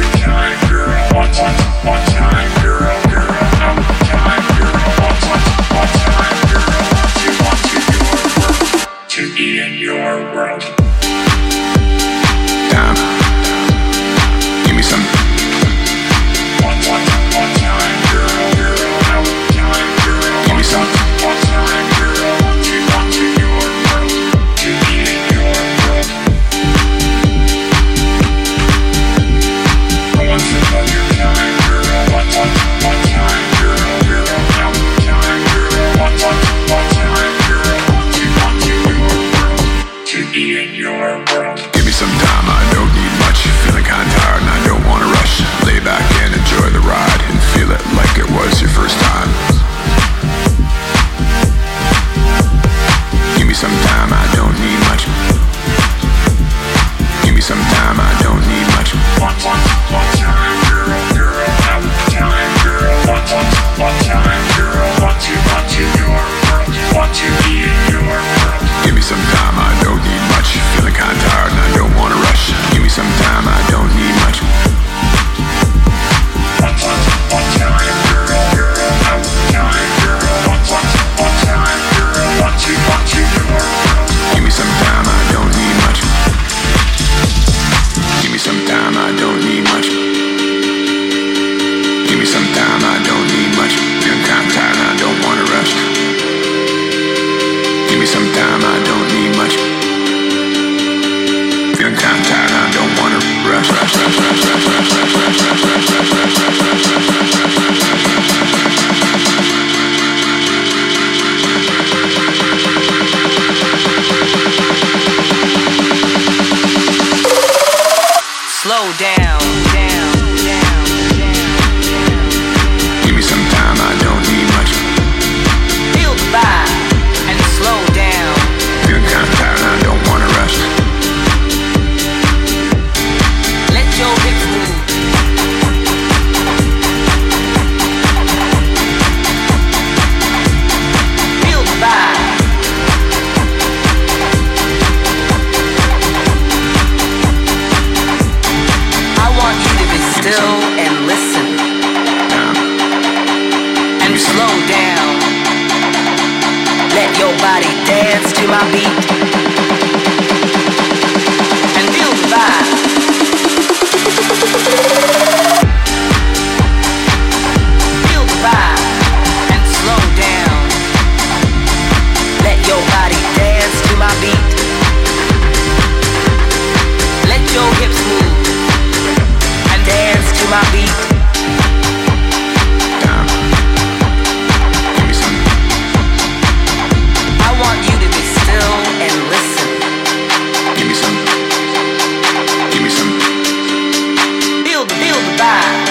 One time, one time, time. time. I don't need much. slow down. Nobody dance to my beat. back.